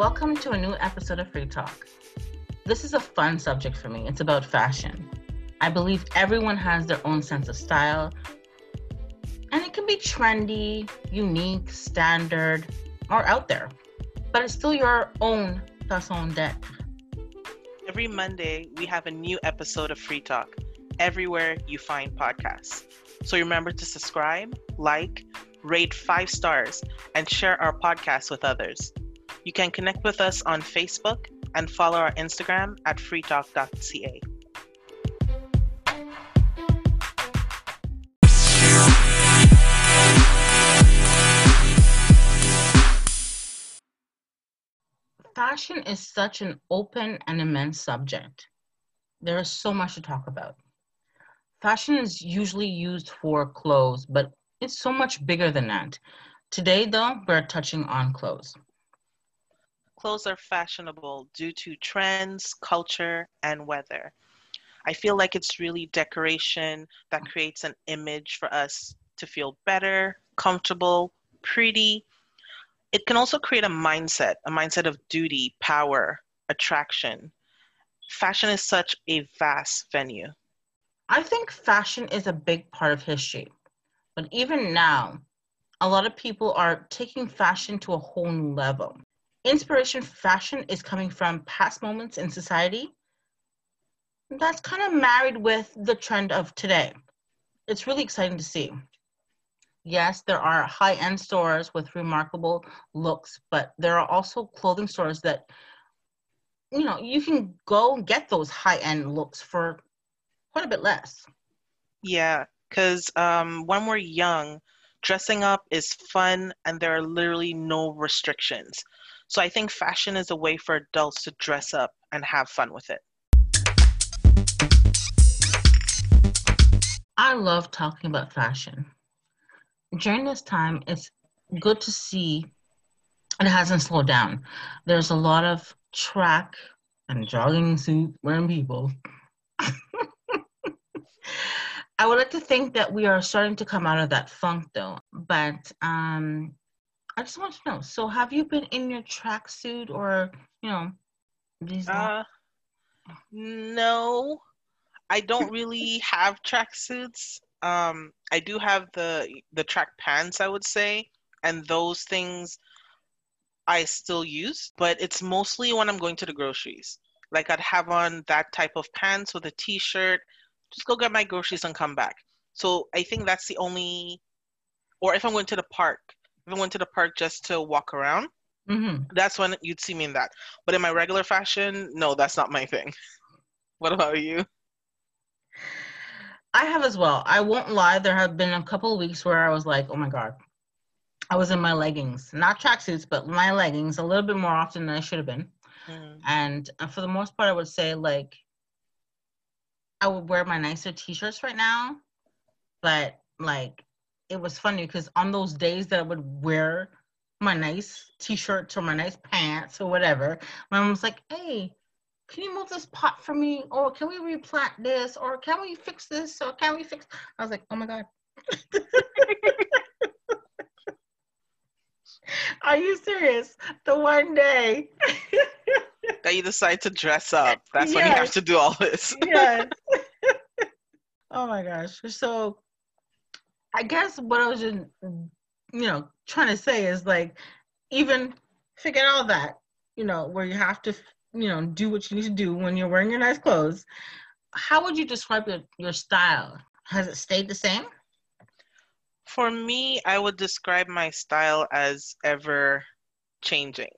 Welcome to a new episode of Free Talk. This is a fun subject for me. It's about fashion. I believe everyone has their own sense of style, and it can be trendy, unique, standard, or out there, but it's still your own façon d'être. Every Monday, we have a new episode of Free Talk everywhere you find podcasts. So remember to subscribe, like, rate five stars, and share our podcast with others. You can connect with us on Facebook and follow our Instagram at freetalk.ca. Fashion is such an open and immense subject. There is so much to talk about. Fashion is usually used for clothes, but it's so much bigger than that. Today, though, we're touching on clothes clothes are fashionable due to trends, culture, and weather. I feel like it's really decoration that creates an image for us to feel better, comfortable, pretty. It can also create a mindset, a mindset of duty, power, attraction. Fashion is such a vast venue. I think fashion is a big part of history. But even now, a lot of people are taking fashion to a whole new level inspiration fashion is coming from past moments in society that's kind of married with the trend of today. It's really exciting to see. Yes, there are high end stores with remarkable looks, but there are also clothing stores that, you know, you can go get those high end looks for quite a bit less. Yeah, because um, when we're young, dressing up is fun and there are literally no restrictions. So I think fashion is a way for adults to dress up and have fun with it. I love talking about fashion. During this time, it's good to see it hasn't slowed down. There's a lot of track and jogging suit wearing people. I would like to think that we are starting to come out of that funk though, but um, I just want to know. So, have you been in your tracksuit or you know these? Uh, no, I don't really have tracksuits. Um, I do have the the track pants, I would say, and those things I still use, but it's mostly when I'm going to the groceries. Like I'd have on that type of pants with a t-shirt, just go get my groceries and come back. So I think that's the only, or if I'm going to the park, I went to the park just to walk around, mm-hmm. that's when you'd see me in that. But in my regular fashion, no, that's not my thing. what about you? I have as well. I won't lie. There have been a couple of weeks where I was like, oh my God. I was in my leggings, not tracksuits, but my leggings a little bit more often than I should have been. Mm. And uh, for the most part, I would say like I would wear my nicer t-shirts right now, but like it was funny because on those days that I would wear my nice t-shirts or my nice pants or whatever, my mom was like, "Hey, can you move this pot for me? Or can we replant this? Or can we fix this? Or can we fix?" I was like, "Oh my god." Are you serious? The one day that you decide to dress up, that's yes. when you have to do all this. yes. oh my gosh. So I guess what I was just, you know, trying to say is like, even forget all that, you know, where you have to, you know, do what you need to do when you're wearing your nice clothes. How would you describe your, your style? Has it stayed the same? For me, I would describe my style as ever changing.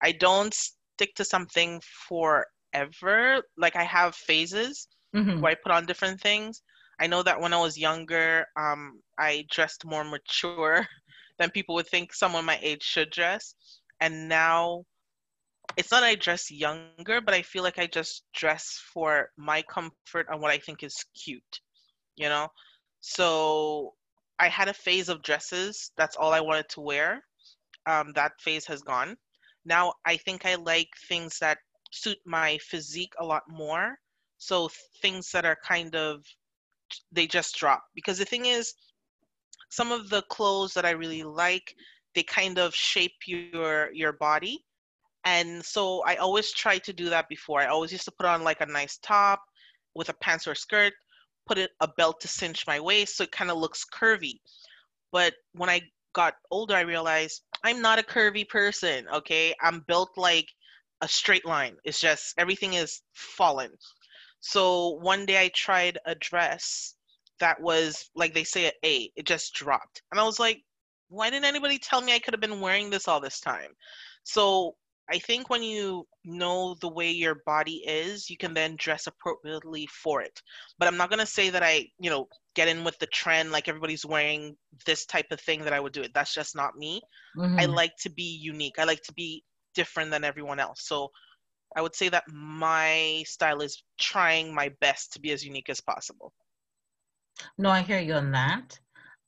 I don't stick to something forever. Like I have phases mm-hmm. where I put on different things. I know that when I was younger, um, I dressed more mature than people would think someone my age should dress. And now it's not I dress younger, but I feel like I just dress for my comfort and what I think is cute, you know? So I had a phase of dresses. That's all I wanted to wear. Um, that phase has gone. Now I think I like things that suit my physique a lot more. So things that are kind of they just drop because the thing is some of the clothes that i really like they kind of shape your your body And so I always try to do that before. I always used to put on like a nice top with a pants or skirt, put it a belt to cinch my waist so it kind of looks curvy. But when I got older, I realized I'm not a curvy person, okay? I'm built like a straight line. It's just everything is fallen. So one day I tried a dress that was like they say an A. It just dropped. And I was like, why didn't anybody tell me I could have been wearing this all this time? So I think when you know the way your body is, you can then dress appropriately for it. But I'm not going to say that I, you know, get in with the trend like everybody's wearing this type of thing that I would do it. That's just not me. Mm-hmm. I like to be unique. I like to be different than everyone else. So I would say that my style is trying my best to be as unique as possible. No, I hear you on that.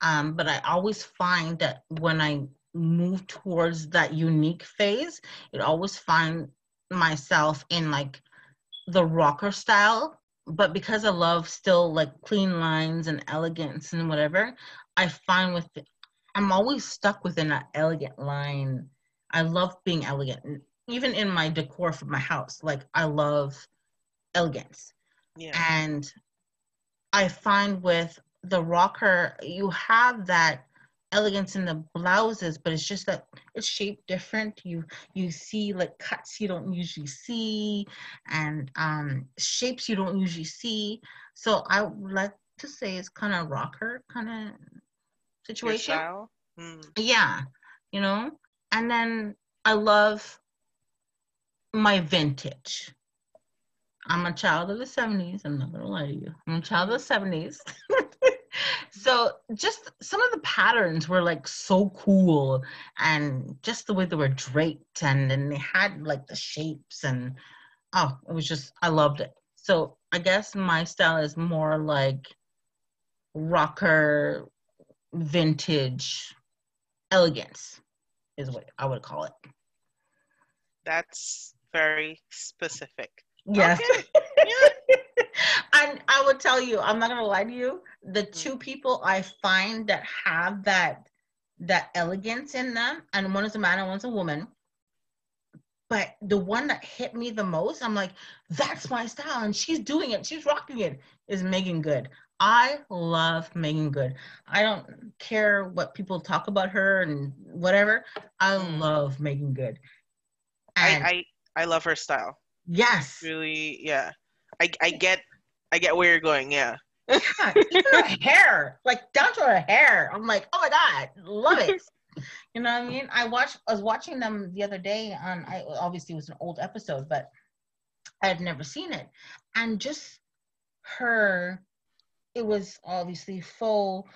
Um, but I always find that when I move towards that unique phase, it always find myself in like the rocker style. But because I love still like clean lines and elegance and whatever, I find with I'm always stuck within that elegant line. I love being elegant, even in my decor for my house. Like I love elegance, yeah. and I find with the rocker, you have that elegance in the blouses, but it's just that it's shaped different. You you see like cuts you don't usually see, and um, shapes you don't usually see. So I would like to say it's kind of rocker kind of situation. Mm. Yeah, you know. And then I love my vintage. I'm a child of the 70s. I'm not gonna lie to you. I'm a child of the 70s. so just some of the patterns were like so cool and just the way they were draped and then they had like the shapes and oh it was just I loved it. So I guess my style is more like rocker vintage elegance is what I would call it. That's very specific. Yes. Okay. Yeah. and I would tell you, I'm not gonna lie to you. The mm. two people I find that have that that elegance in them, and one is a man and one's a woman. But the one that hit me the most, I'm like, that's my style, and she's doing it, she's rocking it, is Meagan Good. I love Meagan Good. I don't care what people talk about her and whatever. I mm. love Meagan Good. And I, I I love her style. Yes. Really, yeah. I I get I get where you're going, yeah. yeah, even her hair, like down to her hair. I'm like, oh my god, love it. you know what I mean? I watched I was watching them the other day on I obviously it was an old episode, but I had never seen it. And just her it was obviously full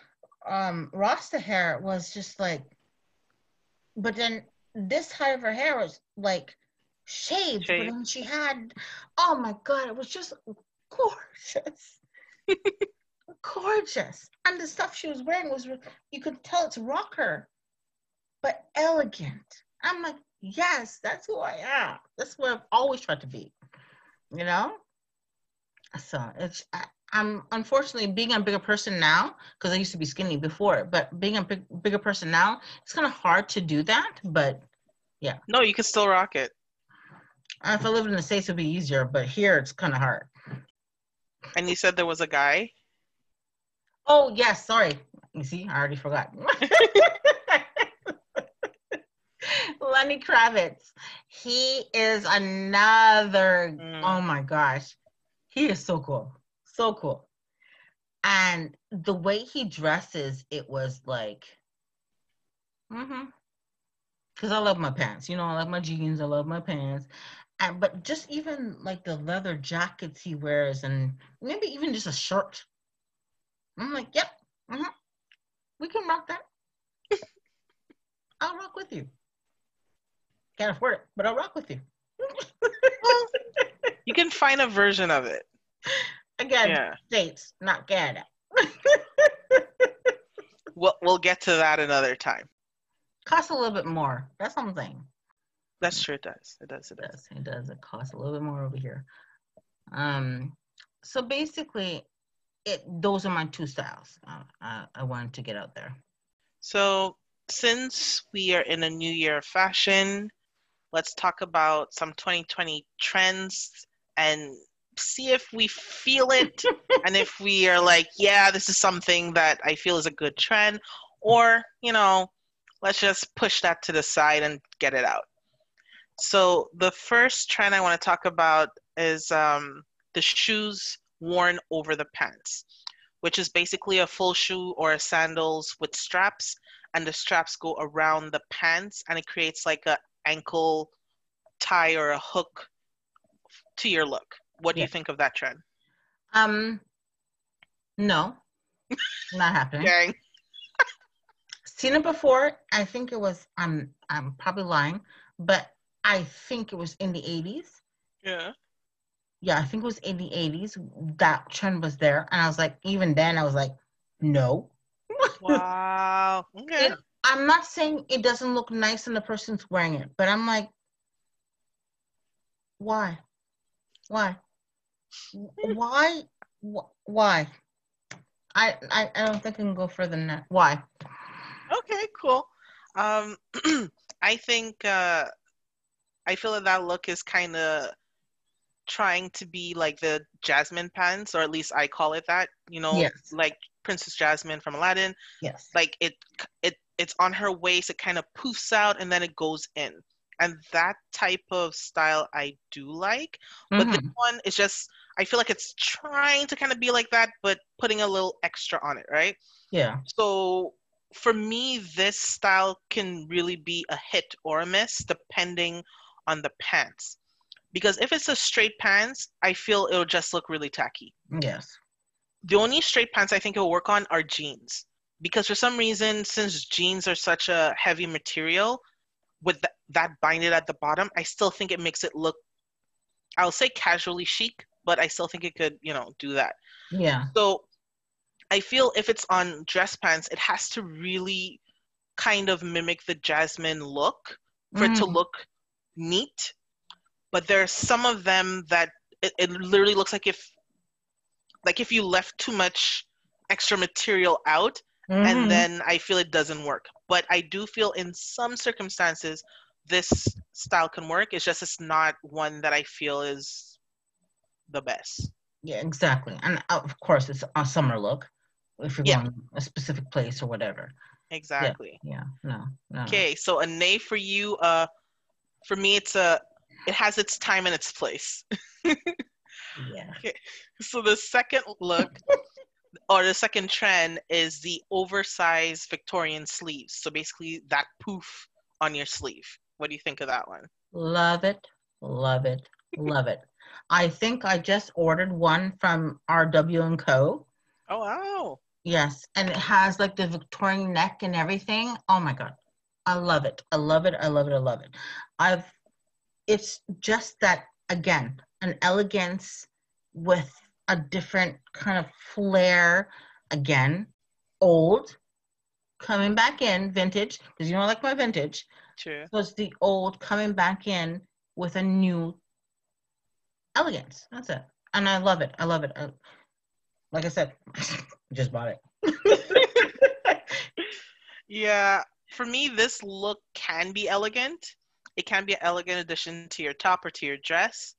um Rasta hair was just like but then this height of her hair was like shaved, Shave. but then she had, oh my god, it was just gorgeous, gorgeous, and the stuff she was wearing was, you could tell it's rocker, but elegant. I'm like, yes, that's who I am. That's what I've always tried to be, you know. So it's. I, I'm unfortunately being a bigger person now because I used to be skinny before, but being a big, bigger person now, it's kind of hard to do that. But yeah. No, you can still rock it. If I lived in the States, it'd be easier, but here it's kind of hard. And you said there was a guy? Oh, yes. Sorry. You see, I already forgot. Lenny Kravitz. He is another, mm. oh my gosh. He is so cool. So cool. And the way he dresses, it was like, mm-hmm. Because I love my pants. You know, I love my jeans. I love my pants and but just even like the leather jackets he wears and maybe even just a shirt. I'm like yep mm-hmm. we can rock that. I'll rock with you. Can't afford it but i'll rock with you. Well, you can find a version of it. Again yeah. states not canada we'll, we'll get to that another time. Costs a little bit more that's something that's true. It does. It does. It does. It does. It costs a little bit more over here. Um, so basically, it those are my two styles. Uh, I, I wanted to get out there. So since we are in a new year of fashion, let's talk about some 2020 trends and see if we feel it and if we are like, yeah, this is something that I feel is a good trend, or, you know, let's just push that to the side and get it out. So, the first trend I want to talk about is um, the shoes worn over the pants, which is basically a full shoe or a sandals with straps, and the straps go around the pants and it creates like a ankle tie or a hook to your look. What do yeah. you think of that trend? Um, no, not happening. Dang. Seen it before. I think it was. I'm. I'm probably lying, but I think it was in the 80s. Yeah. Yeah, I think it was in the 80s. That trend was there, and I was like, even then, I was like, no. Wow. Okay. It, I'm not saying it doesn't look nice when the person's wearing it, but I'm like, why? Why? Why? Why? I, I I don't think I can go further than that. Why? Okay, cool. Um, I think uh, I feel that that look is kind of trying to be like the Jasmine pants, or at least I call it that. You know, yes. like Princess Jasmine from Aladdin. Yes. Like it, it, it's on her waist. It kind of poofs out and then it goes in and that type of style I do like. But mm-hmm. this one is just I feel like it's trying to kind of be like that, but putting a little extra on it, right? Yeah. So for me, this style can really be a hit or a miss depending on the pants. Because if it's a straight pants, I feel it'll just look really tacky. Yes. The only straight pants I think it'll work on are jeans. Because for some reason, since jeans are such a heavy material, with th- that binded at the bottom, I still think it makes it look, I'll say casually chic, but I still think it could, you know, do that. Yeah. So I feel if it's on dress pants, it has to really kind of mimic the Jasmine look for mm. it to mm. look neat. But there are some of them that it, it literally looks like if, like if you left too much extra material out, mm-hmm. and then I feel it doesn't work. But I do feel in some circumstances this style can work. It's just it's not one that I feel is the best. Yeah, exactly. And uh, of course, it's a summer look if you're yeah. going a specific place or whatever. Exactly. Yeah. yeah. No. No. Okay, so a nay for you. Uh, for me, it's a. It has its time and its place. yeah. Okay. So the second look or the second trend is the oversized Victorian sleeves. So basically that poof on your sleeve. What do you think of that one? Love it. Love it. Love it. I think I just ordered one from RW and Co. Oh wow. Yes, and it has like the Victorian neck and everything. Oh my god. I love it. I love it. I love it. I love it. I've it's just that again, an elegance with a different kind of flair again, old, coming back in, vintage, because you don't like my vintage. True. So it's the old coming back in with a new elegance. That's it. And I love it. I love it. I, like I said, just bought it. yeah. For me, this look can be elegant. It can be an elegant addition to your top or to your dress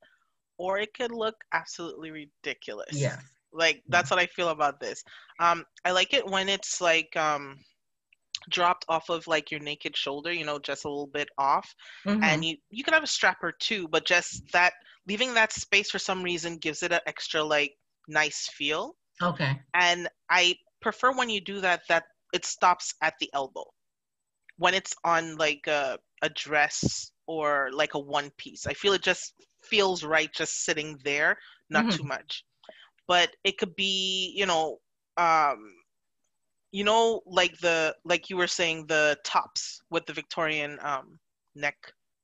or it could look absolutely ridiculous. Yeah. Like that's what I feel about this. Um, I like it when it's like um dropped off of like your naked shoulder, you know, just a little bit off. Mm-hmm. And you you can have a strapper too, but just that leaving that space for some reason gives it an extra like nice feel. Okay. And I prefer when you do that that it stops at the elbow. When it's on like a a dress or like a one piece. I feel it just feels right just sitting there, not mm-hmm. too much. But it could be, you know, um, you know, like the like you were saying, the tops with the Victorian um, neck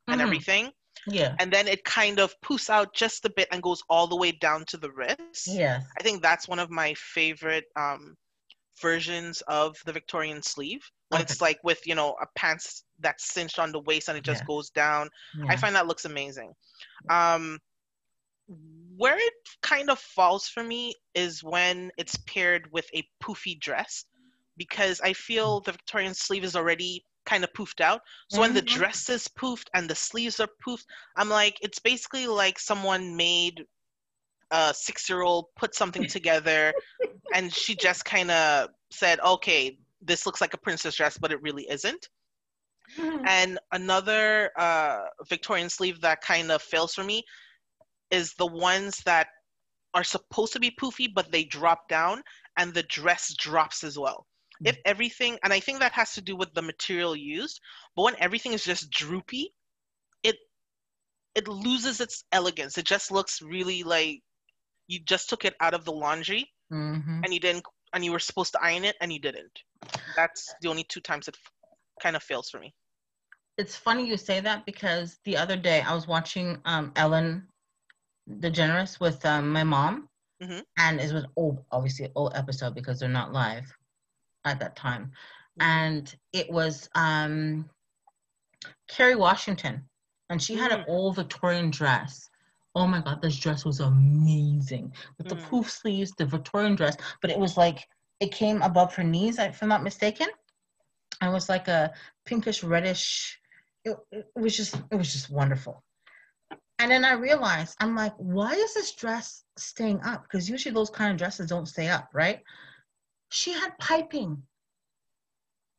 and mm-hmm. everything. Yeah. And then it kind of poofs out just a bit and goes all the way down to the wrist. Yeah. I think that's one of my favorite um, versions of the Victorian sleeve when okay. it's like with you know a pants that's cinched on the waist and it just yeah. goes down. Yeah. I find that looks amazing. Um, where it kind of falls for me is when it's paired with a poofy dress because I feel the Victorian sleeve is already kind of poofed out. So mm-hmm. when the mm-hmm. dress is poofed and the sleeves are poofed, I'm like, it's basically like someone made a six year old put something together and she just kind of said, okay, this looks like a princess dress, but it really isn't. Mm-hmm. And another uh, Victorian sleeve that kind of fails for me is the ones that are supposed to be poofy, but they drop down and the dress drops as well. Mm-hmm. If everything, and I think that has to do with the material used, but when everything is just droopy, it it loses its elegance. It just looks really like you just took it out of the laundry mm-hmm. and you didn't and you were supposed to iron it and you didn't. That's the only two times it f- kind of fails for me. It's funny you say that because the other day I was watching um, Ellen DeGeneres with um, my mom, mm-hmm. and it was old, obviously old episode because they're not live at that time, mm-hmm. and it was um, Kerry Washington, and she had an mm. old Victorian dress, oh my god, this dress was amazing with the mm. poof sleeves, the Victorian dress, but it was like it came above her knees, if I'm not mistaken. It was like a pinkish reddish. It, it was just it was just wonderful. And then I realized I'm like, why is this dress staying up? Because usually those kind of dresses don't stay up, right? She had piping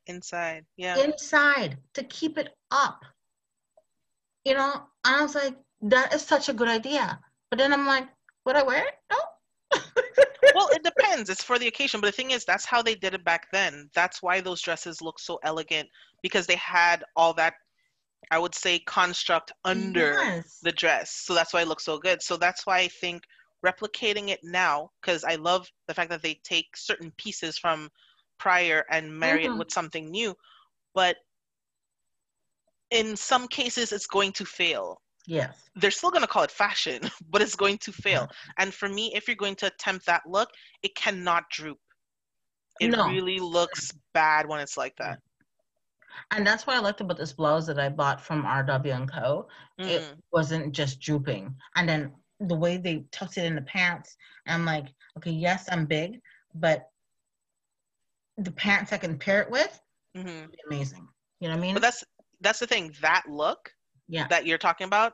inside, yeah, inside to keep it up. You know, and I was like, that is such a good idea. But then I'm like, would I wear it? No. well, it depends. It's for the occasion. But the thing is, that's how they did it back then. That's why those dresses look so elegant because they had all that, I would say, construct under yes. the dress. So that's why it looks so good. So that's why I think replicating it now, because I love the fact that they take certain pieces from prior and marry mm-hmm. it with something new. But in some cases, it's going to fail Yes. They're still going to call it fashion, but it's going to fail. And for me, if you're going to attempt that look, it cannot droop. It no. really looks bad when it's like that. And that's what I liked about this blouse that I bought from RW and Co. Mm. It wasn't just drooping. And then the way they tucked it in the pants, I'm like, okay, yes, I'm big, but the pants I can pair it with, mm-hmm. amazing. You know what I mean? But that's that's the thing. That look yeah. that you're talking about,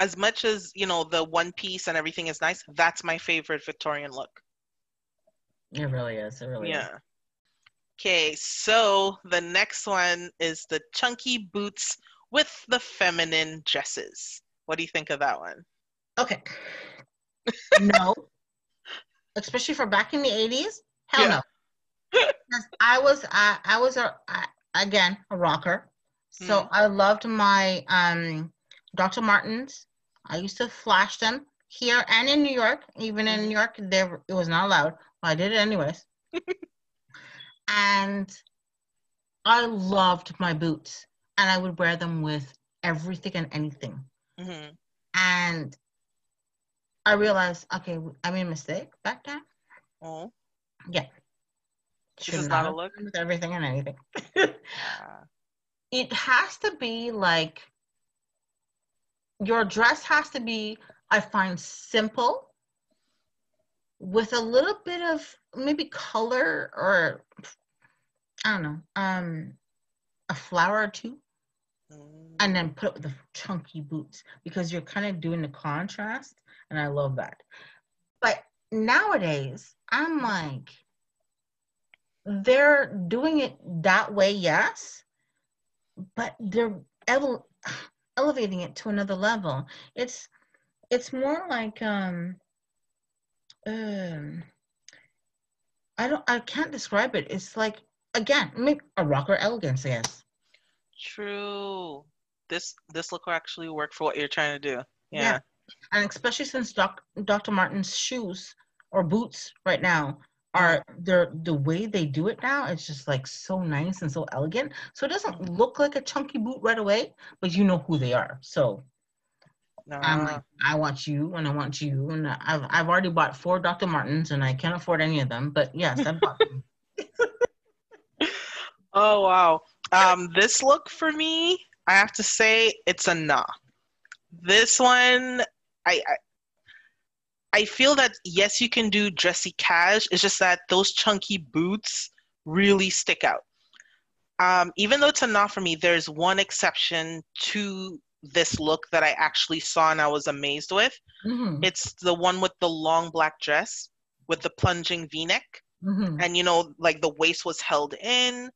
as much as you know the one piece and everything is nice, that's my favorite Victorian look. It really is. It really yeah. Is. Okay, so the next one is the chunky boots with the feminine dresses. What do you think of that one? Okay. no. Especially for back in the 80s? Hell yeah. no. I was I, I was a I, again a rocker. So mm. I loved my um, Dr. Martens. I used to flash them here and in New York. Even in New York, there it was not allowed. But I did it anyways. and I loved my boots, and I would wear them with everything and anything. Mm-hmm. And I realized, okay, I made a mistake back then. Oh. Yeah. This is not a look. With everything and anything. yeah it has to be like your dress has to be i find simple with a little bit of maybe color or i don't know um a flower or two. And then put it with the chunky boots because you're kind of doing the contrast and i love that. But nowadays i'm like they're doing it that way yes but they're ele- elevating it to another level. It's it's more like um um I don't I can't describe it. It's like again, maybe a rocker elegance, yes. True. This this look will actually work for what you're trying to do. Yeah. yeah. And especially since Doc, Dr. Martens shoes or boots right now are the the way they do it now it's just like so nice and so elegant. So it doesn't look like a chunky boot right away but you know who they are. So i'm like i want you and i want you. And i've, I've already bought four dr martens and i can't afford any of them but yes I've bought them. Oh wow. Um this look for me i have to say it's a nah. This one I, I I feel that yes, you can do dressy cash. It's just that those chunky boots really stick out. Um, even though it's a not for me, there's one exception to this look that I actually saw and I was amazed with. Mm-hmm. It's the one with the long black dress with the plunging V-neck, mm-hmm. and you know, like the waist was held in,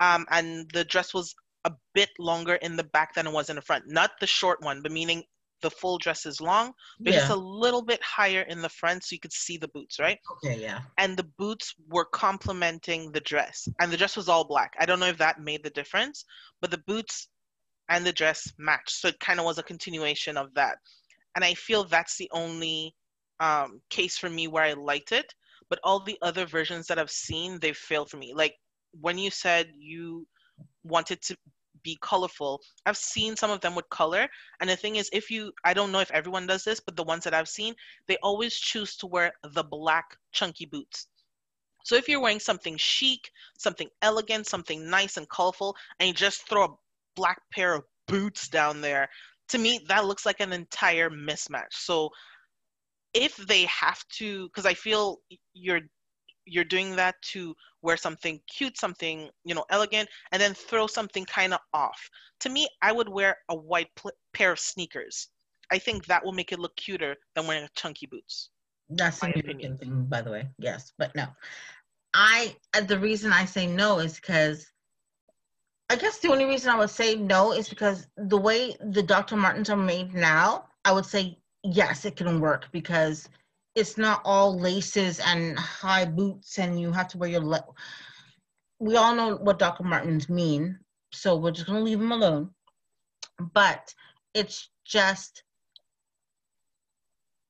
um, and the dress was a bit longer in the back than it was in the front. Not the short one, but meaning the full dress is long, but yeah. just a little bit higher in the front so you could see the boots, right? Okay, yeah. And the boots were complementing the dress. And the dress was all black. I don't know if that made the difference, but the boots and the dress matched. So it kind of was a continuation of that. And I feel that's the only um, case for me where I liked it. But all the other versions that I've seen, they've failed for me. Like when you said you wanted to be colorful. I've seen some of them with color. And the thing is, if you, I don't know if everyone does this, but the ones that I've seen, they always choose to wear the black chunky boots. So if you're wearing something chic, something elegant, something nice and colorful, and you just throw a black pair of boots down there, to me, that looks like an entire mismatch. So if they have to, because I feel you're you're doing that to wear something cute, something, you know, elegant, and then throw something kind of off. To me, I would wear a white pl- pair of sneakers. I think that will make it look cuter than wearing chunky boots. That's the opinion thing, by the way. Yes, but no. I uh, the reason I say no is because I guess the only reason I would say no is because the way the Dr. Martens are made now, I would say yes, it can work because it's not all laces and high boots and you have to wear your le- we all know what Dr. Martens mean, so we're just gonna leave them alone. But it's just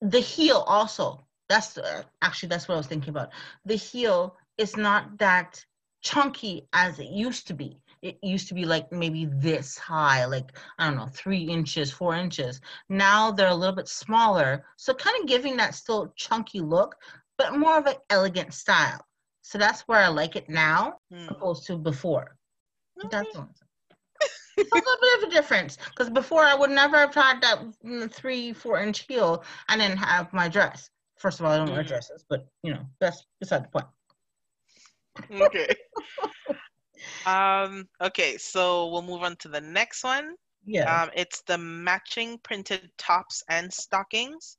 the heel also. That's uh, actually that's what I was thinking about. The heel is not that chunky as it used to be it used to be like maybe this high, like I don't know, three inches, four inches. Now they're a little bit smaller, so kind of giving that still chunky look, but more of an elegant style. So that's where I like it now, mm. opposed to before. Okay. That's a little bit of a difference because before I would never have tried that three, four inch heel and then have my dress. First of all, I don't mm. wear hmm. dresses, but you know that's beside the point. Okay. Um, okay, so we'll move on to the next one. Yeah. Um, it's the matching printed tops and stockings.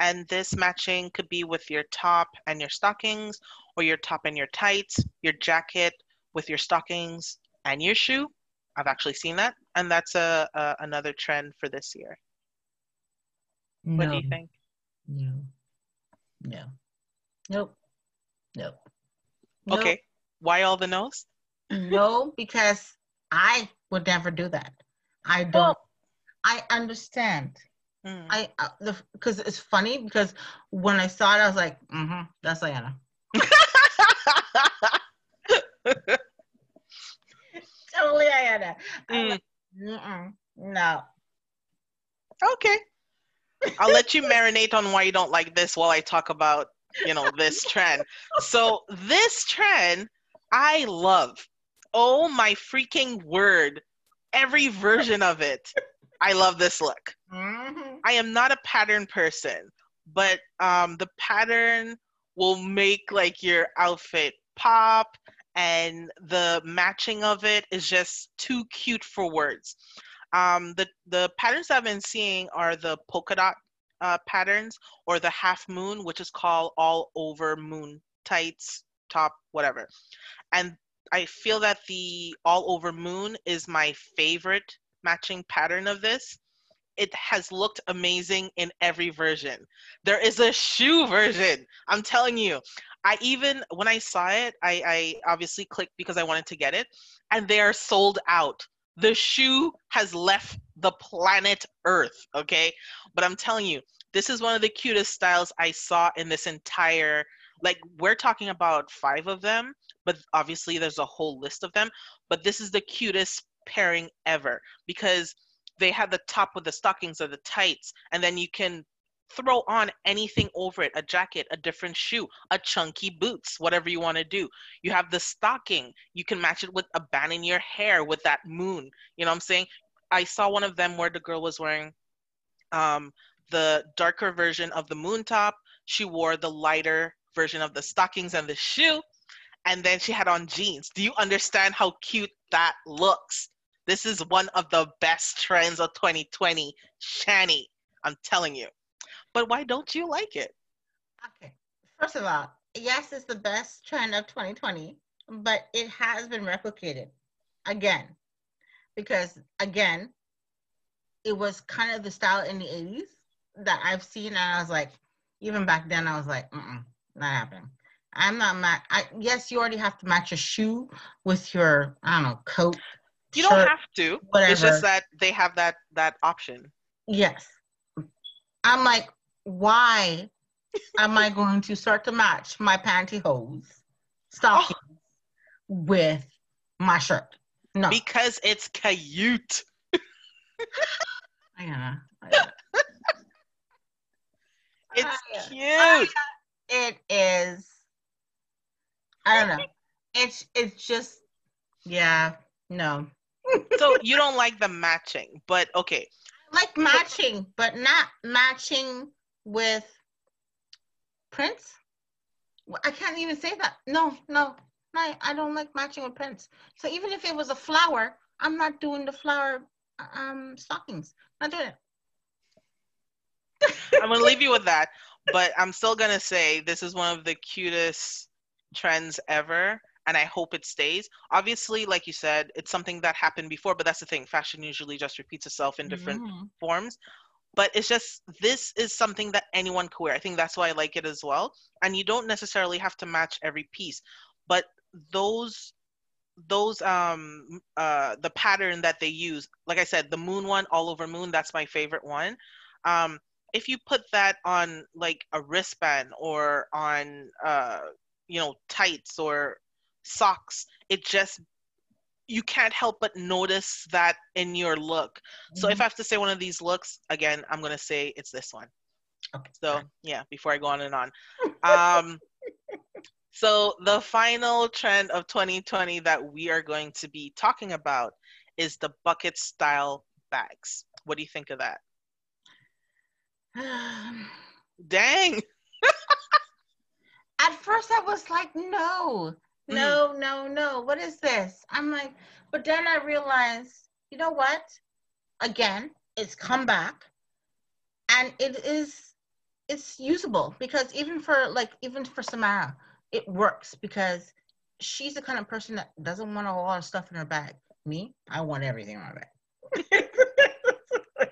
And this matching could be with your top and your stockings, or your top and your tights, your jacket with your stockings and your shoe. I've actually seen that, and that's a, a another trend for this year. No. What do you think? No. No. Nope. Nope. Okay. Why all the no's? No, because I would never do that. I don't. Well, I understand. Mm. I uh, the because it's funny because when I saw it, I was like, mm-hmm, that's Ayana. totally Ayana. Mm. Like, no. Okay. I'll let you marinate on why you don't like this while I talk about, you know, this trend. So this trend I love oh my freaking word. Every version of it. I love this look. Mm-hmm. I am not a pattern person, but um, the pattern will make like your outfit pop and the matching of it is just too cute for words. Um, the the patterns I've been seeing are the polka dot uh, patterns or the half moon, which is called all over moon tights top whatever, and I feel that the all over moon is my favorite matching pattern of this. It has looked amazing in every version. There is a shoe version. I'm telling you. I even when I saw it, I, I obviously clicked because I wanted to get it, and they are sold out. The shoe has left the planet Earth, okay? But I'm telling you, this is one of the cutest styles I saw in this entire like we're talking about five of them but obviously there's a whole list of them but this is the cutest pairing ever because they have the top with the stockings or the tights and then you can throw on anything over it a jacket a different shoe a chunky boots whatever you want to do. You have the stocking you can match it with a band in your hair with that moon you know what i'm saying? I saw one of them where the girl was wearing um, the darker version of the moon top. She wore the lighter version of the stockings and the shoe and then she had on jeans. Do you understand how cute that looks? This is one of the best trends of 2020. Shani, I'm telling you. But why don't you like it? Okay. First of all, yes, it's the best trend of 2020, but it has been replicated again. Because again, it was kind of the style in the 80s that I've seen, and I was like, even back then, I was like, mm not happening. I'm not match. I yes, you already have to match a shoe with your I don't know coat. You shirt, don't have to. Whatever. It's just that they have that that option. Yes. I'm like, why am I going to start to match my pantyhose stockings oh. with my shirt? No. Because it's cute. yeah. it's cute. It is I don't know. It's it's just yeah, no. so you don't like the matching, but okay. I like matching, but not matching with prints. I can't even say that. No, no, I, I don't like matching with prints. So even if it was a flower, I'm not doing the flower um stockings. Not doing it. I'm gonna leave you with that, but I'm still gonna say this is one of the cutest trends ever and I hope it stays. Obviously, like you said, it's something that happened before, but that's the thing. Fashion usually just repeats itself in different mm-hmm. forms. But it's just this is something that anyone can wear. I think that's why I like it as well. And you don't necessarily have to match every piece, but those those um uh the pattern that they use, like I said, the moon one, all over moon, that's my favorite one. Um, if you put that on like a wristband or on uh you know tights or socks it just you can't help but notice that in your look. Mm-hmm. so if mm-hmm. i have to say one of these looks again i'm going to say it's this one. Okay so yeah before i go on and on. Um so the final trend of 2020 that we are going to be talking about is the bucket style bags. What do you think of that? Dang at first I was like, no, no, mm. no, no. What is this? I'm like, but then I realized, you know what? Again, it's come back and it is it's usable because even for like even for Samara, it works because she's the kind of person that doesn't want a lot of stuff in her bag. Me, I want everything in my bag.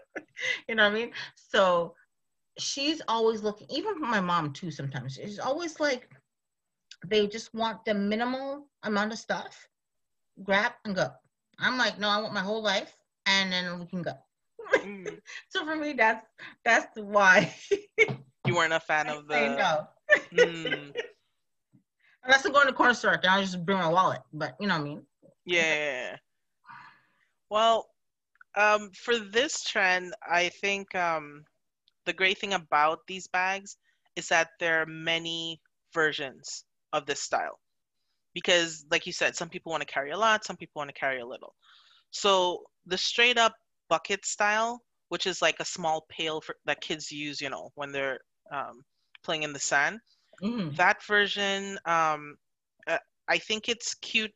you know what I mean? So she's always looking, even my mom too, sometimes she's always like, they just want the minimal amount of stuff, grab and go. I'm like, no, I want my whole life, and then we can go. Mm. so for me, that's that's why. you weren't a fan of the. no. mm. Unless I go in the corner store, then I'll just bring my wallet. But you know what I mean. Yeah. Well, um, for this trend, I think um, the great thing about these bags is that there are many versions of this style because like you said some people want to carry a lot some people want to carry a little so the straight up bucket style which is like a small pail for, that kids use you know when they're um, playing in the sand mm. that version um, uh, i think it's cute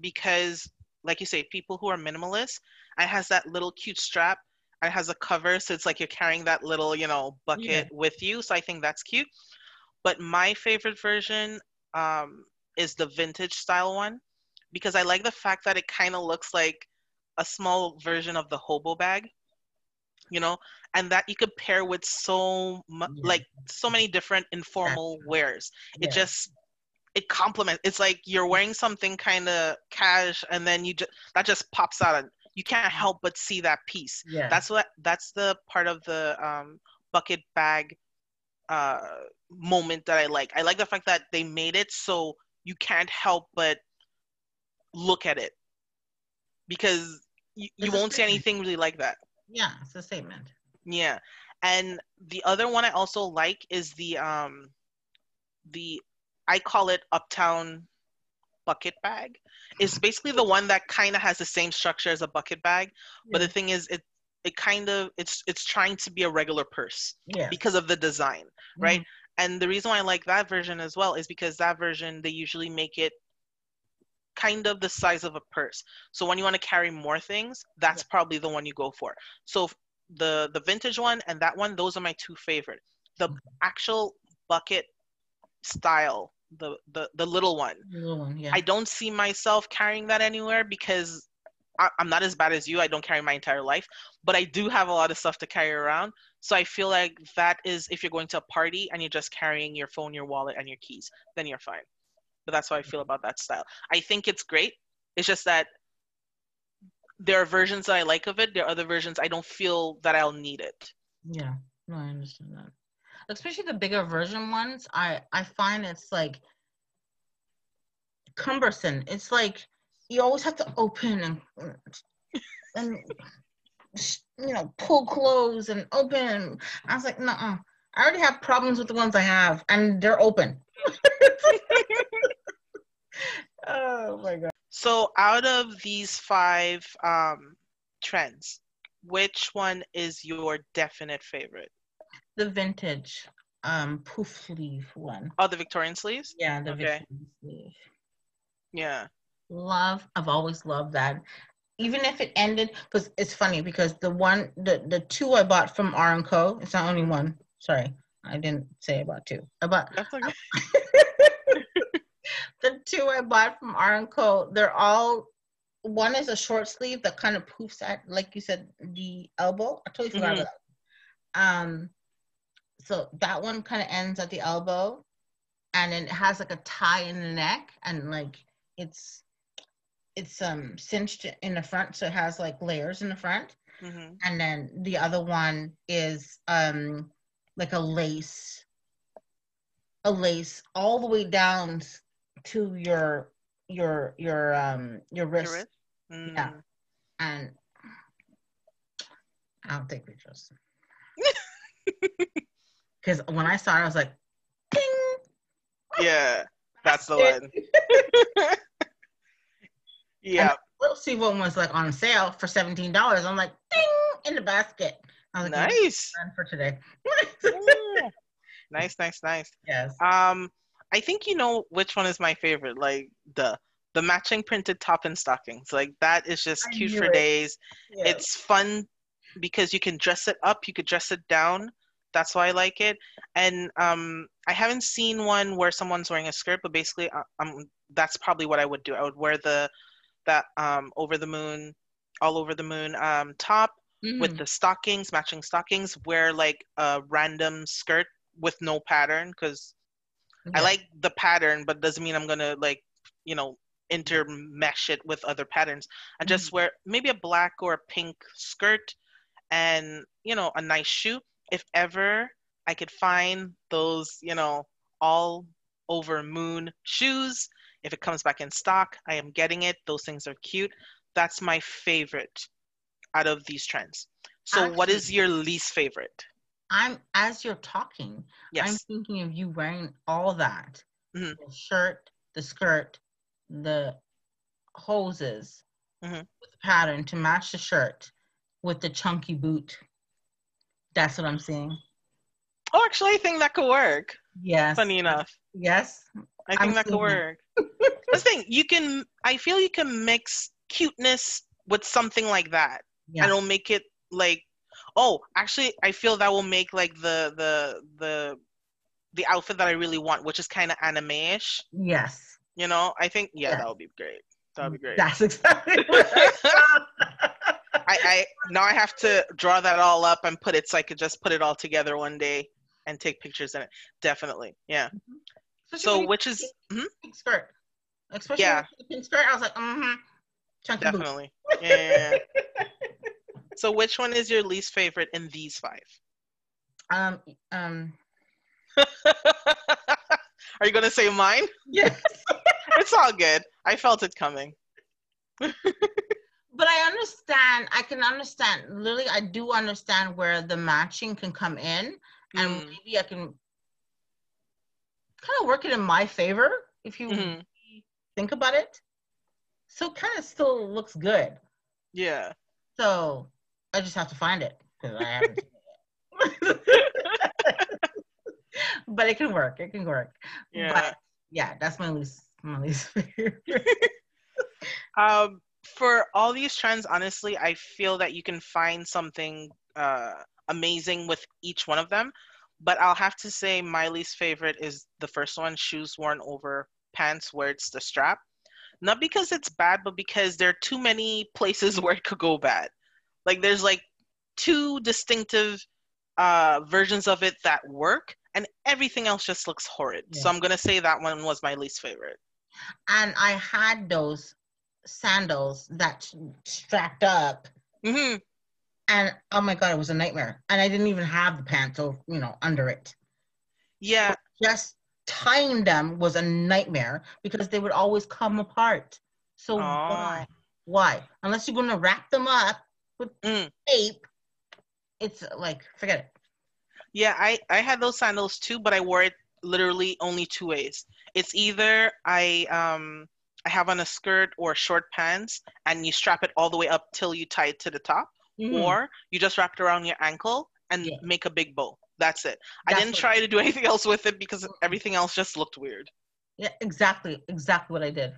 because like you say people who are minimalist it has that little cute strap it has a cover so it's like you're carrying that little you know bucket yeah. with you so i think that's cute but my favorite version um, is the vintage style one because i like the fact that it kind of looks like a small version of the hobo bag you know and that you could pair with so mu- yeah. like so many different informal wears it yeah. just it complements it's like you're wearing something kind of cash and then you just that just pops out and you can't help but see that piece. Yeah. That's what that's the part of the um, bucket bag uh, moment that I like. I like the fact that they made it so you can't help but look at it because you, you won't see anything really like that. Yeah, it's a statement. Yeah. And the other one I also like is the um the I call it uptown bucket bag is basically the one that kind of has the same structure as a bucket bag yeah. but the thing is it it kind of it's it's trying to be a regular purse yeah. because of the design right mm-hmm. and the reason why i like that version as well is because that version they usually make it kind of the size of a purse. So when you want to carry more things, that's yeah. probably the one you go for. So the the vintage one and that one, those are my two favorite. The actual bucket style, the the the little one. Little one, yeah. I don't see myself carrying that anywhere because I, I'm not as bad as you. I don't carry my entire life, but I do have a lot of stuff to carry around. So I feel like that is if you're going to a party and you're just carrying your phone, your wallet, and your keys, then you're fine. But that's how I feel about that style. I think it's great. It's just that there are versions that I like of it. There are other versions I don't feel that I'll need it. Yeah, no, I understand that. Especially the bigger version ones, I I find it's like cumbersome. It's like you always have to open and and you know pull clothes and open. I was like, no, I already have problems with the ones I have, and they're open. oh my god. So out of these five um, trends, which one is your definite favorite? The vintage um poof sleeve one. Oh, the Victorian sleeves? Yeah, the okay. Victorian sleeve. Yeah. Love. I've always loved that. Even if it ended, because it's funny because the one, the the two I bought from R and Co. It's not only one. Sorry, I didn't say about two. I bought. That's okay. the two I bought from R and Co. They're all one is a short sleeve that kind of poofs at, like you said, the elbow. I totally forgot mm-hmm. about that. Um, so that one kind of ends at the elbow, and it has like a tie in the neck, and like it's it's um cinched in the front, so it has like layers in the front. Mm-hmm. And then the other one is um like a lace, a lace all the way down to your your your um your wrist. Your wrist? Mm. Yeah. And I don't take pictures. Because when I saw it, I was like, Ding! Yeah, that's the one. yeah. Little see one was like on sale for seventeen dollars. I'm like, ding in the basket. I was like, nice for today. nice, nice, nice. Yes. Um, I think you know which one is my favorite. Like the the matching printed top and stockings. Like that is just I cute for it. days. Yeah. It's fun because you can dress it up, you could dress it down. That's why I like it. And um, I haven't seen one where someone's wearing a skirt, but basically, uh, um, that's probably what I would do. I would wear the that um over the moon, all over the moon um top mm. with the stockings, matching stockings. Wear like a random skirt with no pattern because I like the pattern, but doesn't mean I'm gonna like, you know, intermesh it with other patterns. I just mm-hmm. wear maybe a black or a pink skirt and, you know, a nice shoe. If ever I could find those, you know, all over moon shoes, if it comes back in stock, I am getting it. Those things are cute. That's my favorite out of these trends. So, Actually, what is your least favorite? I'm as you're talking, yes. I'm thinking of you wearing all that. Mm-hmm. The shirt, the skirt, the hoses mm-hmm. with the pattern to match the shirt with the chunky boot. That's what I'm seeing. Oh, actually, I think that could work. Yes. Funny enough. Yes. I think I'm that could work. the thing, you can. I feel you can mix cuteness with something like that, yeah. and it'll make it like oh, actually, I feel that will make like the the the the outfit that I really want, which is kind of anime-ish. Yes. You know, I think yeah, that would be great. That would be great. That's exactly what I, I now I have to draw that all up and put it so I could just put it all together one day and take pictures in it. Definitely, yeah. Mm-hmm. So which is pink, mm-hmm? skirt, especially yeah. pink skirt. I was like, mm-hmm. Chunky Definitely, yeah. yeah, yeah. So which one is your least favorite in these five? Um um Are you gonna say mine? Yes. it's all good. I felt it coming. but I understand. I can understand. Literally, I do understand where the matching can come in, and mm. maybe I can kind of work it in my favor if you mm-hmm. think about it. So, kind of still looks good. Yeah. So I just have to find it because I haven't it. but it can work. It can work. Yeah. But yeah, that's my least my least favorite. um, for all these trends, honestly, I feel that you can find something uh, amazing with each one of them. But I'll have to say my least favorite is the first one, shoes worn over pants where it's the strap. Not because it's bad, but because there are too many places where it could go bad. Like there's like two distinctive uh, versions of it that work, and everything else just looks horrid. Yeah. So I'm gonna say that one was my least favorite. And I had those sandals that strapped up. Mm-hmm. And oh my god, it was a nightmare. And I didn't even have the pants, or you know, under it. Yeah. just tying them was a nightmare because they would always come apart. So oh. why? Why? Unless you're gonna wrap them up with mm. tape, it's like forget it. Yeah, I I had those sandals too, but I wore it literally only two ways. It's either I um I have on a skirt or short pants and you strap it all the way up till you tie it to the top, mm-hmm. or you just wrap it around your ankle and yeah. make a big bow. That's it. That's I didn't try to do anything else with it because everything else just looked weird. Yeah, exactly. Exactly what I did.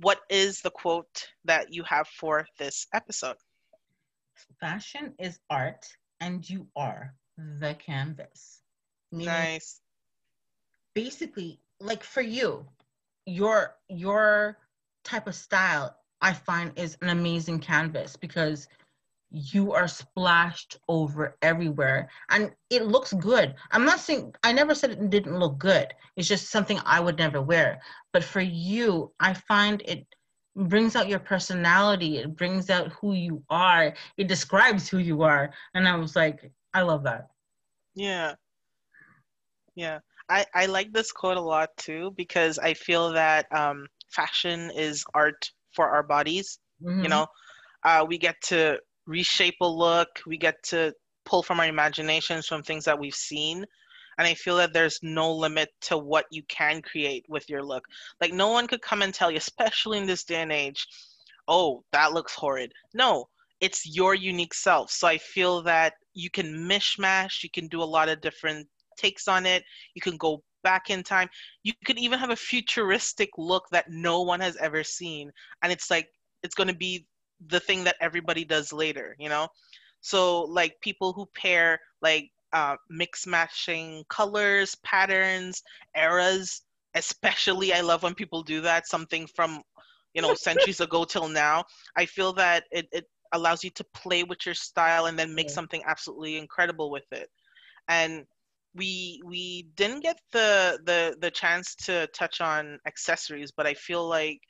What is the quote that you have for this episode? Fashion is art and you are the canvas. Meaning, nice. Basically, like for you, your your type of style I find is an amazing canvas because you are splashed over everywhere and it looks good. I'm not saying I never said it didn't look good. It's just something I would never wear. But for you, I find it brings out your personality. It brings out who you are. It describes who you are. And I was like, I love that. Yeah. Yeah. I, I like this quote a lot too because I feel that um, fashion is art for our bodies. Mm-hmm. You know, uh, we get to reshape a look, we get to pull from our imaginations from things that we've seen. And I feel that there's no limit to what you can create with your look. Like, no one could come and tell you, especially in this day and age, oh, that looks horrid. No, it's your unique self. So I feel that you can mishmash, you can do a lot of different takes on it. You can go back in time. You could even have a futuristic look that no one has ever seen. And it's like, it's going to be the thing that everybody does later, you know? So, like, people who pair, like, uh, mix matching colors, patterns, eras, especially, I love when people do that, something from, you know, centuries ago till now. I feel that it, it allows you to play with your style and then make something absolutely incredible with it. And we we didn't get the the the chance to touch on accessories, but I feel like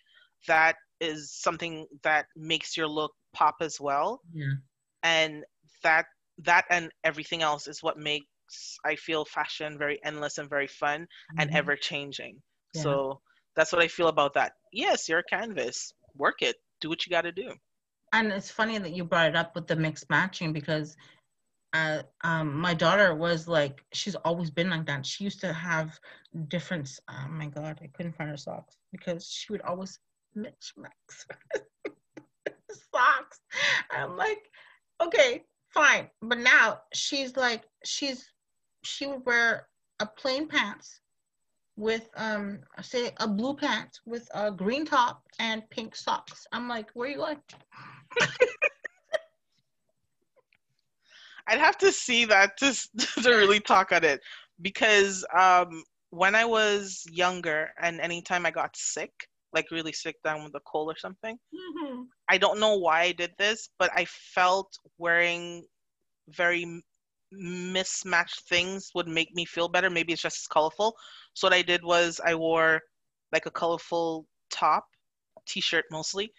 that is something that makes your look pop as well. Yeah. And that that and everything else is what makes I feel fashion very endless and very fun mm-hmm. and ever changing. Yeah. So that's what I feel about that. Yes, you're a canvas. Work it. Do what you got to do. And it's funny that you brought it up with the mixed matching because um, my daughter was like, she's always been like that. She used to have different, oh my God, I couldn't find her socks because she would always mix mix socks. I'm like, okay, fine. But now she's like, she's, she would wear a plain pants with um say a blue pants with a green top and pink socks. I'm like, where are you going? I'd have to see that to to really talk on it because um, when I was younger and anytime I got sick, like really sick down with a cold or something, mm-hmm. I don't know why I did this, but I felt wearing very mismatched things would make me feel better. Maybe it's just as colorful. So what I did was I wore like a colorful top, t-shirt mostly.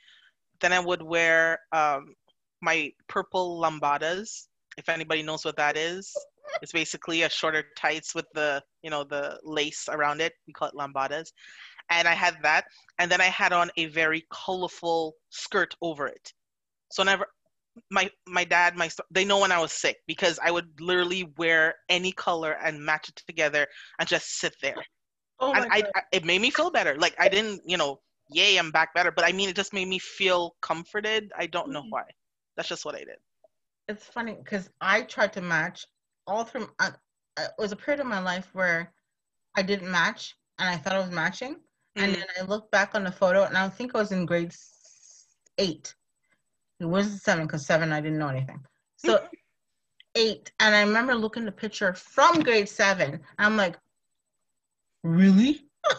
Then I would wear um, my purple lambadas if anybody knows what that is. It's basically a shorter tights with the, you know, the lace around it. We call it lambadas. And I had that. And then I had on a very colorful skirt over it. So whenever my my dad, my they know when I was sick because I would literally wear any color and match it together and just sit there. Oh and I, I, it made me feel better. Like I didn't, you know, yay, I'm back better. But I mean, it just made me feel comforted. I don't know mm-hmm. why. That's just what I did it's funny because I tried to match all through. Uh, uh, it was a period of my life where I didn't match, and I thought I was matching, And then I look back on the photo, and I think I was in grade eight. It wasn't seven because seven I didn't know anything. So eight, and I remember looking the picture from grade seven. I'm like, really?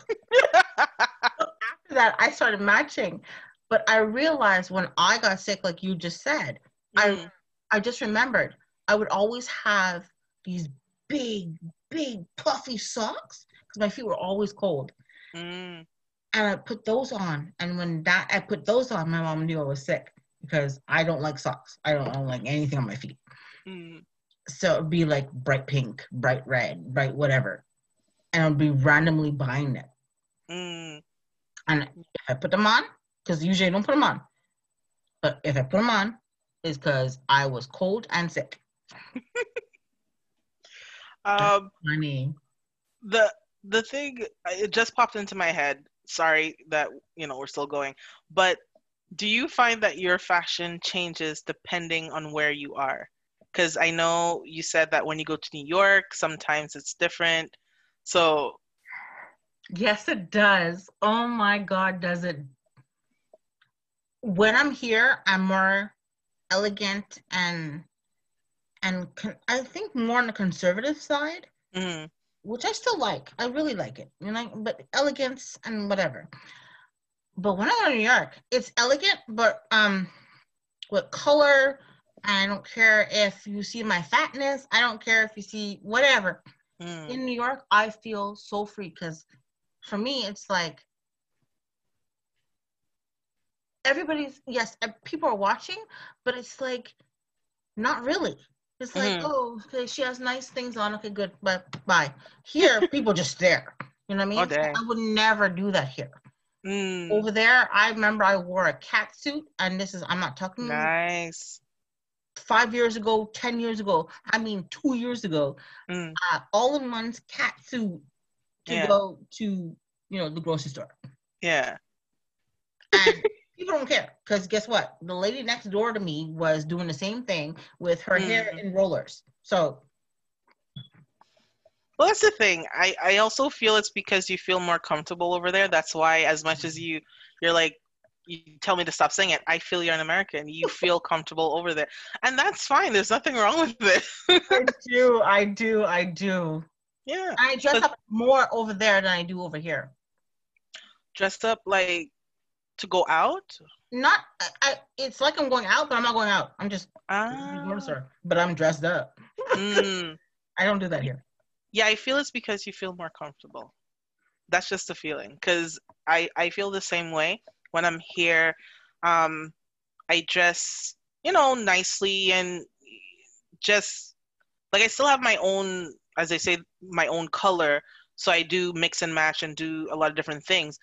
After that, I started matching, but I realized when I got sick, like you just said, mm. I I just remembered I would always have these big, big puffy socks because my feet were always cold. Mm. And I put those on. And when that I put those on, my mom knew I was sick because I don't like socks. I don't, I don't like anything on my feet. Mm. So it'd be like bright pink, bright red, bright whatever. And I'd be randomly buying it. Mm. And if I put them on, because usually I don't put them on, but if I put them on, it's because I was cold and sick. um, funny. The the thing it just popped into my head. Sorry that you know we're still going, but do you find that your fashion changes depending on where you are? Because I know you said that when you go to New York, sometimes it's different. So, yes, it does. Oh my God, does it? When I'm here, I'm more elegant and and con- I think more on the conservative side. Mm-hmm which I still like. I really like it, you know, but elegance and whatever. But when I go to New York, it's elegant, but um, with color. I don't care if you see my fatness. I don't care if you see whatever. Mm. In New York, I feel so free because for me, it's like everybody's yes, people are watching, but it's like not really. It's like, mm-hmm. oh, okay, she has nice things on. Okay, good. But bye. Here, people just stare. You know what I mean? Oh, I would never do that here. Mm. Over there, I remember I wore a cat suit, and this is I'm not talking about nice. Five years ago, ten years ago, I mean two years ago, mm. uh, all in one's cat suit to yeah. go to you know the grocery store. Yeah. And people don't care because guess what? The lady next door to me was doing the same thing with her mm. hair in rollers. So well that's the thing. I, I also feel it's because you feel more comfortable over there. That's why as much as you you're like you tell me to stop saying it i feel you're an american. You feel comfortable over there. And that's fine. There's nothing wrong with it. I do i do i do. Yeah. I dress up more over there than i do over here. Dressed up like to go out? Not, I, it's like I'm going out, but I'm not going out. I'm just ah. But I'm dressed up. Mm. I don't do that here. Yeah, I feel it's because you feel more comfortable. That's just the feeling. Because I, I feel the same way when I'm here. Um, I dress, you know, nicely and just like I still have my own, as they say, my own color. So I do mix and match and do a lot of different things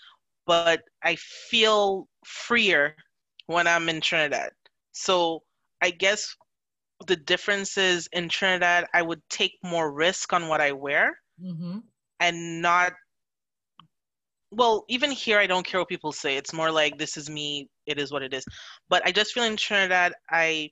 but I feel freer when I'm in Trinidad. So I guess the difference is in Trinidad, I would take more risk on what I wear mm-hmm. and not. Well, even here, I don't care what people say. It's more like this is me. It is what it is. But I just feel in Trinidad, I,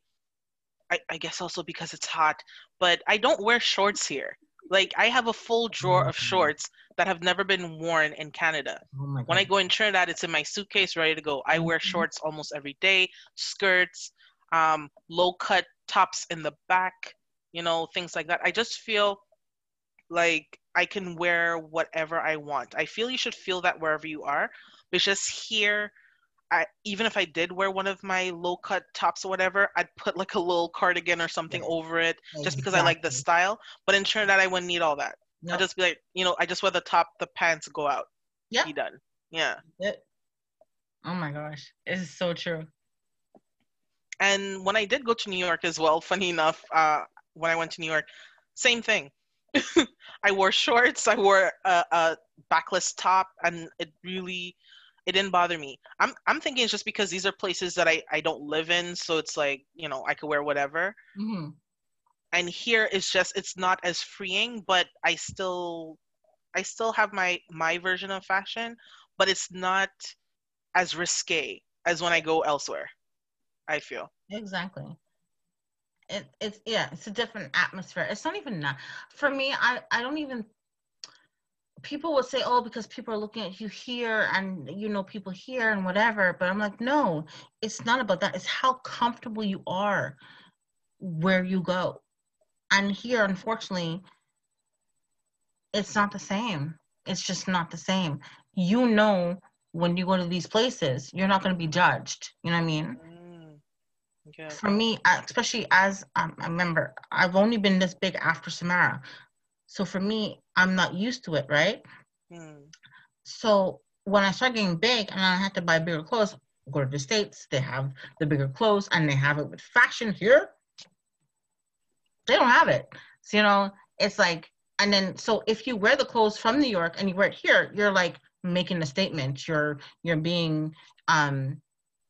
I, I guess also because it's hot. But I don't wear shorts here. Like I have a full drawer of mm-hmm. shorts that have never been worn in Canada. Oh when I go in Trinidad, it's in my suitcase ready to go. I wear mm-hmm. shorts almost every day, skirts, um, low cut tops in the back, you know, things like that. I just feel like I can wear whatever I want. I feel you should feel that wherever you are. But just here, I, even if I did wear one of my low cut tops or whatever, I'd put like a little cardigan or something yeah. over it just because I like the style. But in Trinidad, I wouldn't need all that. I'd just be like, you know, I just wear the top, the pants go out. Yeah. Be done. Yeah. Oh my gosh. This is so true. And when I did go to New York as well, funny enough, uh, when I went to New York, same thing. I wore shorts, I wore a, a backless top, and it really it didn't bother me. I'm I'm thinking it's just because these are places that I I don't live in, so it's like you know I could wear whatever. Mm-hmm. And here it's just it's not as freeing, but I still I still have my my version of fashion, but it's not as risque as when I go elsewhere. I feel exactly. It, it's yeah, it's a different atmosphere. It's not even that for me. I I don't even people would say, "Oh, because people are looking at you here, and you know people here and whatever." But I'm like, no, it's not about that. It's how comfortable you are where you go, and here, unfortunately, it's not the same. It's just not the same. You know, when you go to these places, you're not going to be judged. You know what I mean? Mm, okay. For me, especially as um, a member, I've only been this big after Samara. So for me, I'm not used to it, right? Hmm. So when I started getting big and I had to buy bigger clothes, go to the States, they have the bigger clothes and they have it with fashion here. They don't have it. So, you know, it's like, and then so if you wear the clothes from New York and you wear it here, you're like making a statement. You're you're being um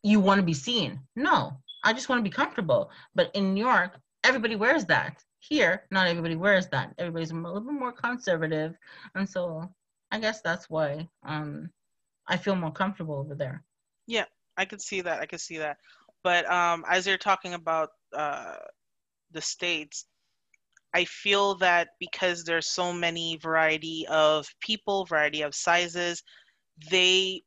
you want to be seen. No, I just want to be comfortable. But in New York, everybody wears that. Here, not everybody wears that. Everybody's a little bit more conservative, and so I guess that's why um, I feel more comfortable over there. Yeah, I could see that. I could see that. But um, as you're talking about uh, the states, I feel that because there's so many variety of people, variety of sizes, they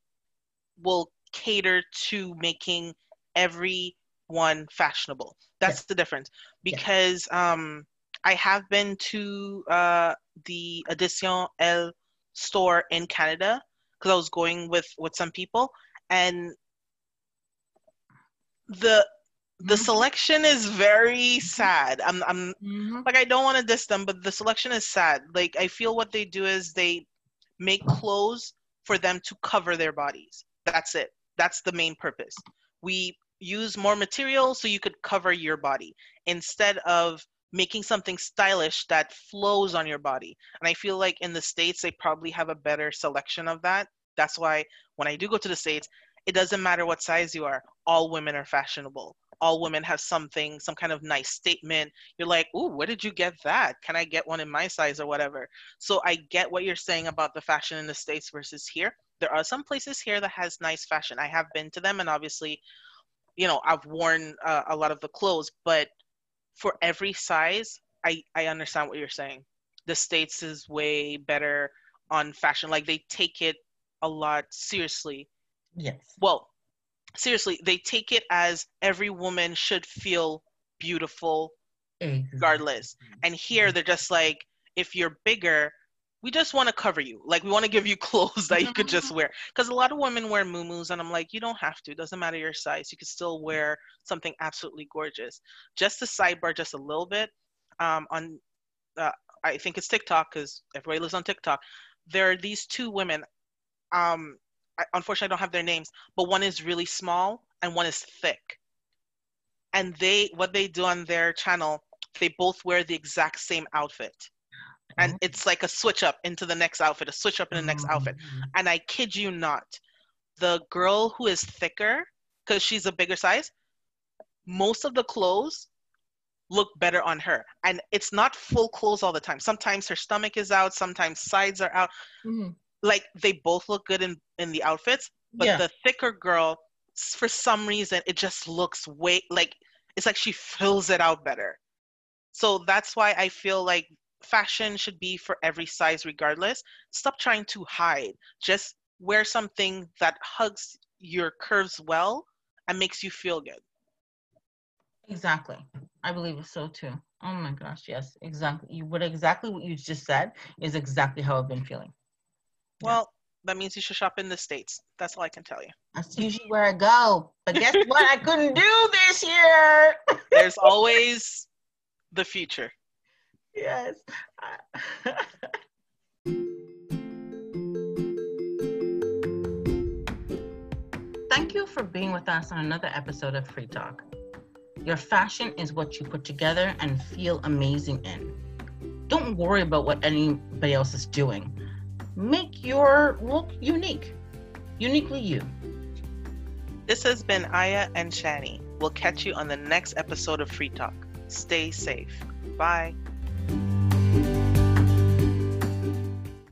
will cater to making every one fashionable. That's the difference. Because um, I have been to uh, the Addition Elle store in Canada because I was going with with some people, and the the mm-hmm. selection is very sad. I'm I'm mm-hmm. like I don't want to diss them, but the selection is sad. Like I feel what they do is they make clothes for them to cover their bodies. That's it. That's the main purpose. We use more material so you could cover your body instead of making something stylish that flows on your body. And I feel like in the States, they probably have a better selection of that. That's why when I do go to the States, it doesn't matter what size you are, all women are fashionable. All women have something, some kind of nice statement. You're like, ooh, where did you get that? Can I get one in my size or whatever? So I get what you're saying about the fashion in the States versus here. There are some places here that has nice fashion. I have been to them, and obviously you know i've worn uh, a lot of the clothes but for every size i i understand what you're saying. The states is way better on fashion. Like they take it a lot seriously. Yes. Well seriously they take it as every woman should feel beautiful regardless. And here they're just like if you're bigger we just want to cover you. Like we want to give you clothes that you could just wear. Because a lot of women wear muumuus, and I'm like, you don't have to. It doesn't matter your size. You could still wear something absolutely gorgeous. Just to sidebar, just a little bit. Um, on, uh, I think it's TikTok because everybody lives on TikTok. There are these two women. Um, I, unfortunately, I don't have their names, but one is really small and one is thick. And they, what they do on their channel, they both wear the exact same outfit and mm-hmm. it's like a switch up into the next outfit, a switch up in the next mm-hmm. outfit. And I kid you not, the girl who is thicker, because she's a bigger size, most of the clothes look better on her. And it's not full clothes all the time. Sometimes her stomach is out, sometimes sides are out. Mm-hmm. Like they both look good in, in the outfits, but yeah. the thicker girl, for some reason, it just looks way like it's like she fills it out better. So that's why I feel like fashion should be for every size regardless. Stop trying to hide. Just wear something that hugs your curves well and makes you feel good. Exactly. I believe so too. Oh my gosh, yes, exactly. You what exactly what you just said is exactly how I've been feeling. Well, yeah. that means you should shop in the States. That's all I can tell you. That's usually where I go. But guess what? I couldn't do this year. There's always the future yes. Thank you for being with us on another episode of Free Talk. Your fashion is what you put together and feel amazing in. Don't worry about what anybody else is doing. Make your look unique, uniquely you. This has been Aya and Shani. We'll catch you on the next episode of Free Talk. Stay safe. Bye.